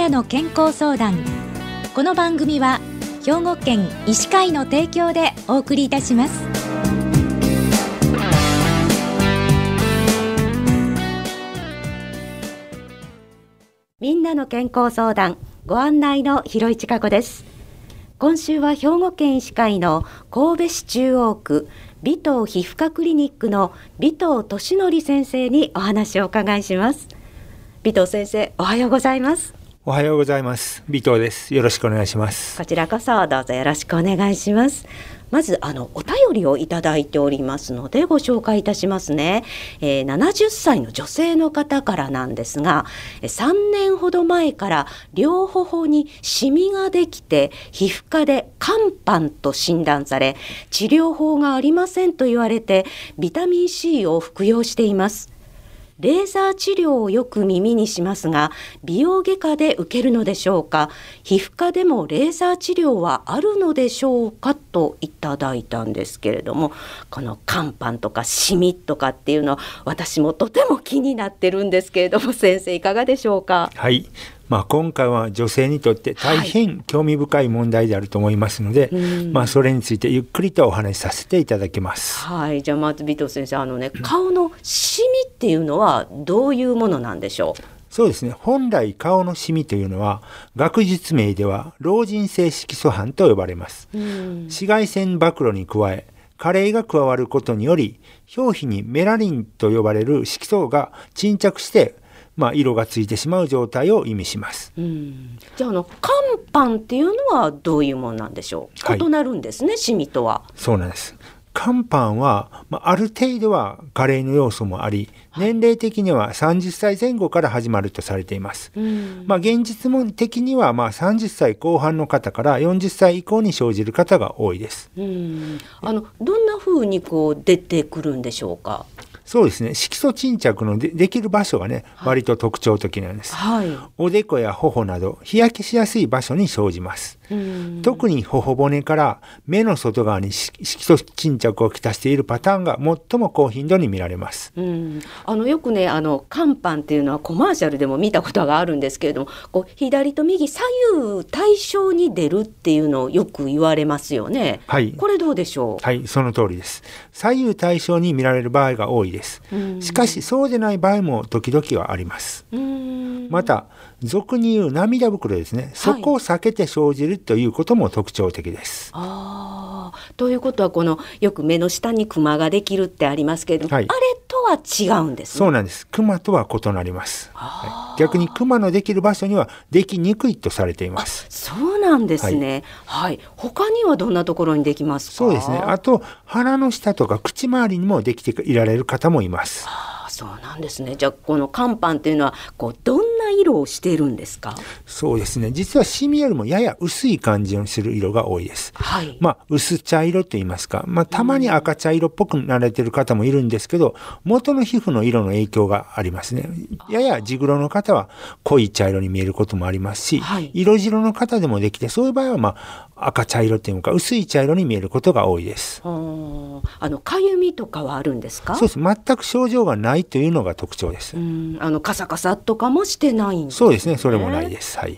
なの健康相談。この番組は兵庫県医師会の提供でお送りいたします。みんなの健康相談ご案内の広市加子です。今週は兵庫県医師会の神戸市中央区尾藤皮膚科クリニックの尾藤俊則先生にお話をお伺いします。尾藤先生おはようございます。おはようございます。尾藤です。よろしくお願いします。こちらこそどうぞよろしくお願いします。まずあのお便りをいただいておりますのでご紹介いたしますね、えー、70歳の女性の方からなんですが3年ほど前から両頬にシミができて皮膚科で肝斑と診断され治療法がありませんと言われてビタミン C を服用しています。レーザー治療をよく耳にしますが美容外科で受けるのでしょうか？皮膚科でもレーザー治療はあるのでしょうか？といただいたんですけれどもこの肝斑とかシミとかっていうの私もとても気になってるんですけれども先生いかがでしょうか？はい。まあ、今回は女性にとって大変興味深い問題であると思いますので、はい、まあ、それについてゆっくりとお話しさせていただきます。はい、じゃあまず尾藤先生あのね顔のシミっていうのはどういうものなんでしょう？そうですね。本来顔のシミというのは、学術名では老人性色素斑と呼ばれます。紫外線暴露に加え、加齢が加わることにより、表皮にメラリンと呼ばれる色素が沈着してまあ、色がついてしまう状態を意味します。じゃあの肝斑っていうのはどういうものなんでしょう、はい、異なるんですねシミとは。そうなんです肝斑は、まあ、ある程度は加齢の要素もあり、年齢的には30歳前後から始まるとされています。まあ、現実的にはまあ30歳後半の方から40歳以降に生じる方が多いです。あのどんな風にこう出てくるんでしょうか？そうですね。色素沈着のでできる場所がね、割と特徴的なんです、はい、おでこや頬など日焼けしやすい場所に生じます特に頬骨から目の外側に色素沈着をきたしているパターンが最も高頻度に見られます。あのよくねあの肝斑っていうのはコマーシャルでも見たことがあるんですけれどもこう左と右左右対称に出るっていうのをよく言われますよね。はい。これどうでしょう？はいその通りです。左右対称に見られる場合が多いです。です。しかしそうでない場合も時々はあります。また俗に言う涙袋ですね、そこを避けて生じるということも特徴的です。あということはこのよく目の下にクマができるってありますけれども、はい、あれとは違うんです、ね、そうなんです。クマとは異なります。はい、逆にクマのできる場所にはできにくいとされています。そうなんですね。はい、はい、他にはどんなところにできますか？そうですね。あと鼻の下とか口周りにもできていられる方もいます。そうなんですね。じゃあこの肝斑っていうのはこうどんな色をしているんですか？そうですね。実はシミよりもやや薄い感じをする色が多いです。はい。まあ薄茶色と言いますか、まあたまに赤茶色っぽくなられてる方もいるんですけど、元の皮膚の色の影響がありますね。やや地黒の方は濃い茶色に見えることもありますし、はい、色白の方でもできて、そういう場合はまあ赤茶色っていうか薄い茶色に見えることが多いです。あのかゆみとかはあるんですか？そうです。全く症状がないというのが特徴です。あのカサカサとかもしてないね、そうですね。それもないです。はい。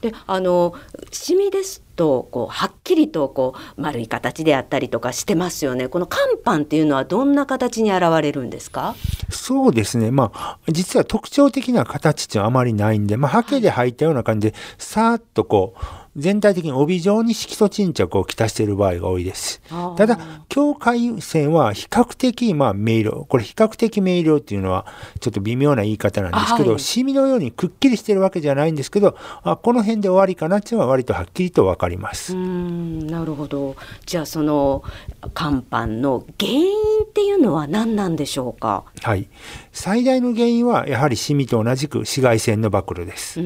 で、あのシミですとこうはっきりとこう丸い形であったりとかしてますよね。この肝斑っていうのはどんな形に現れるんですか？そうですね。まあ実は特徴的な形ってあまりないんで、まあハケで入ったような感じでさーっとこう。全体的に帯状に色素沈着をきたしている場合が多いです。ただ、境界線は比較的、まあ、明瞭。これ比較的明瞭っていうのは、ちょっと微妙な言い方なんですけど、はい、シミのようにくっきりしてるわけじゃないんですけど、あこの辺で終わりかなっていうのは割とはっきりとわかります。うんなるほど。じゃあ、その、肝斑の原因っていうのは何なんでしょうか？はい。最大の原因は、やはりシミと同じく紫外線の暴露です。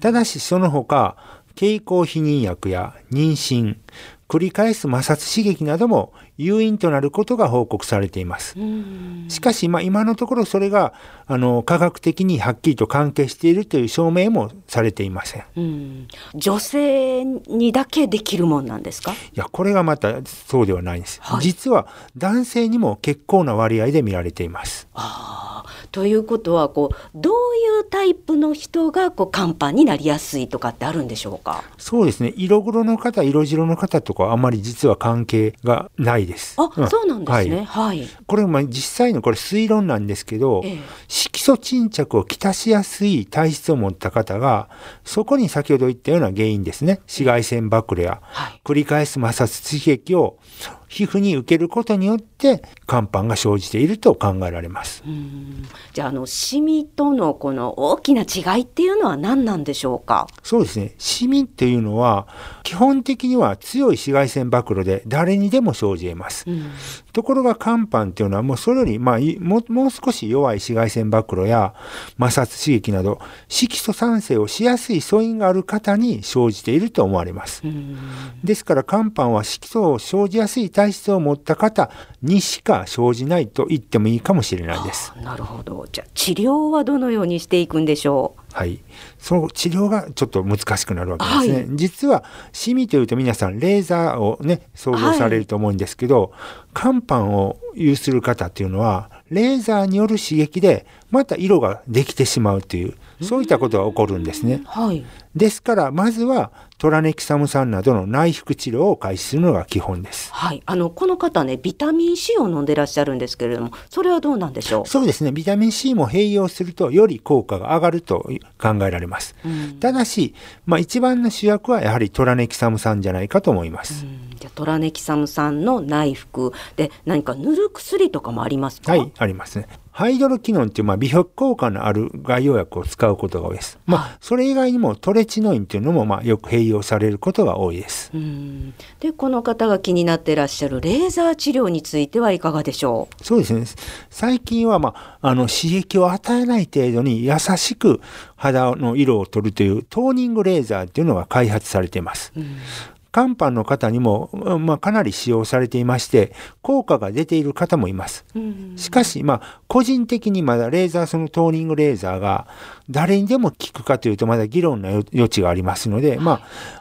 ただし、その他、経口避妊薬や妊娠、繰り返す摩擦刺激なども誘因となることが報告されています。しかし、まあ、今のところそれがあの科学的にはっきりと関係しているという証明もされていません。女性にだけできるもんなんですか？いやこれがまたそうではないんです。はい、実は男性にも結構な割合で見られています。あということはこうどういうタイプの人がこう肝斑になりやすいとかってあるんでしょうか？そうですね色黒の方色白の方とかあまり実は関係がないです。あ、うん、そうなんですね。はい、これまあ実際のこれ推論なんですけど、ええ、色素沈着をきたしやすい体質を持った方がそこに先ほど言ったような原因ですね。紫外線暴露や、はい、繰り返す摩擦刺激を皮膚に受けることによって肝斑が生じていると考えられます。じゃああのシミとのこの大きな違いっていうのは何なんでしょうか？そうですね。シミっていうのは基本的には強い紫外線暴露で誰にでも生じます。ところが肝斑っていうのはもうそれよりまあももう少し弱い紫外線暴露や摩擦刺激など色素酸性をしやすい素因がある方に生じていると思われます。ですから肝斑は色素を生じやすい体質を持った方にしか生じないと言ってもいいかもしれないです。なるほど。じゃあ治療はどのようにしていくんでしょう？はい。その治療がちょっと難しくなるわけですね。はい、実はシミというと皆さんレーザーをね想像されると思うんですけど、はい、肝斑を有する方っていうのはレーザーによる刺激でまた色ができてしまうというそういったことが起こるんですね。はい、ですからまずはトラネキサム酸などの内服治療を開始するのが基本です。はい。あの、この方ね、ビタミン C を飲んでらっしゃるんですけれども、それはどうなんでしょう？そうですね。ビタミン C も併用すると、より効果が上がると考えられます。うん、ただし、まあ、一番の主役はやはりトラネキサム酸じゃないかと思います。うん、じゃトラネキサム酸の内服で、何か塗る薬とかもありますか？はい、ありますね。ハイドロキノンっていう、まあ、美白効果のある外用薬を使うことが多いです。まあ、それ以外にもトレチノインっていうのも、まあ、よく併用されることが多いです。で、この方が気になっていらっしゃるレーザー治療についてはいかがでしょう？そうですね。最近は、まあ、あの、刺激を与えない程度に優しく肌の色を取るというトーニングレーザーっていうのが開発されています。肝斑の方にも、まあ、かなり使用されていまして効果が出ている方もいます。しかし、まあ、個人的にまだレーザーそのトーニングレーザーが誰にでも効くかというとまだ議論の余地がありますので、はい、ま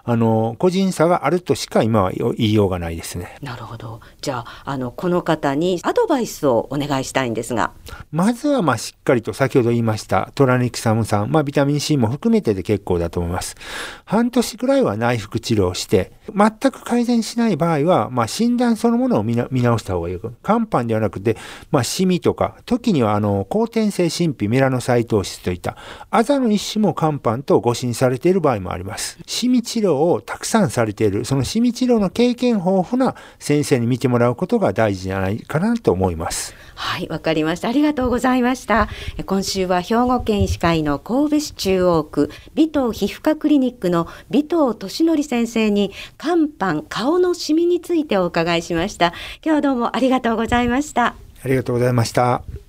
あ、あの個人差があるとしか今は言いようがないですね。なるほどじゃああのこの方にアドバイスをお願いしたいんですがまずはまあしっかりと先ほど言いましたトラネキサム酸、まあ、ビタミン C も含めてで結構だと思います。半年くらいは内服治療をして全く改善しない場合は、まあ、診断そのものを見直した方がいい。肝斑ではなくて、まあ、シミとか、時にはあの後天性神秘メラノサイトーシスといったあざの一種も肝斑と誤診されている場合もあります。シミ治療をたくさんされている、そのシミ治療の経験豊富な先生に見てもらうことが大事じゃないかなと思います。はい、わかりました。ありがとうございました。今週は兵庫県医師会の神戸市中央区尾藤皮膚科クリニックの尾藤俊則先生に肝斑顔のシミについてお伺いしました。今日はどうもありがとうございました。ありがとうございました。